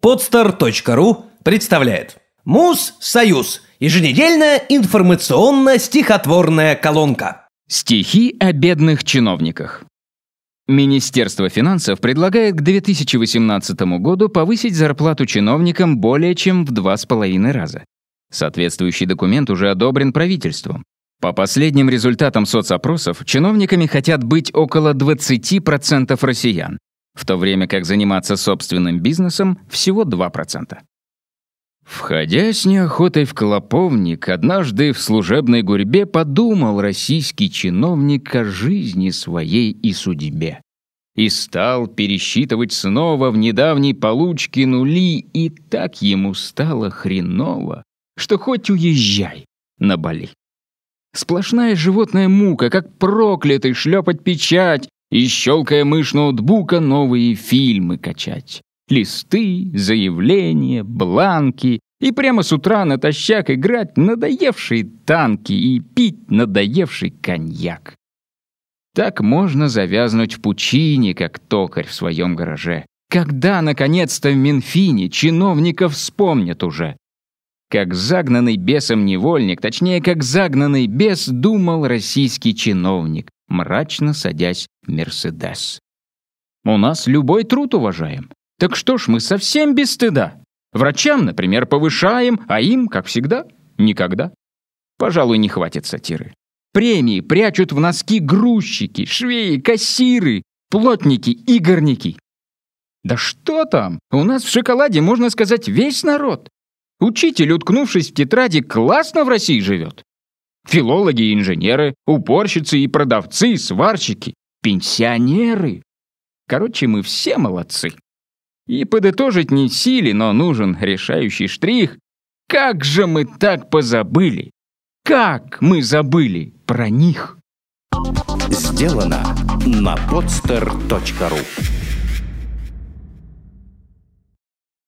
Podster.ru представляет Муз-Союз. Еженедельная информационно-стихотворная колонка. Стихи о бедных чиновниках. Министерство финансов предлагает к 2018 году повысить зарплату чиновникам более чем в два с половиной раза. Соответствующий документ уже одобрен правительством. По последним результатам соцопросов, чиновниками хотят быть около 20% россиян, в то время как заниматься собственным бизнесом всего 2%. Входя с неохотой в клоповник, однажды в служебной гурьбе подумал российский чиновник о жизни своей и судьбе. И стал пересчитывать снова в недавней получке нули, и так ему стало хреново, что хоть уезжай на Бали. Сплошная животная мука, как проклятый шлепать печать и, щелкая мышь ноутбука, новые фильмы качать. Листы, заявления, бланки и прямо с утра натощак играть надоевшие танки и пить надоевший коньяк. Так можно завязнуть в пучине, как токарь в своем гараже. Когда, наконец-то, в Минфине чиновников вспомнят уже? Как загнанный бесом невольник, точнее, как загнанный бес, думал российский чиновник, мрачно садясь «Мерседес». «У нас любой труд уважаем. Так что ж, мы совсем без стыда. Врачам, например, повышаем, а им, как всегда, никогда. Пожалуй, не хватит сатиры. Премии прячут в носки грузчики, швеи, кассиры, плотники и горняки. Да что там? У нас в шоколаде, можно сказать, весь народ. Учитель, уткнувшись в тетради, классно в России живет. Филологи и инженеры, уборщицы и продавцы, сварщики, пенсионеры. Короче, мы все молодцы. И подытожить не силе, но нужен решающий штрих. Как же мы так позабыли? Как мы забыли про них? Сделано на podster.ru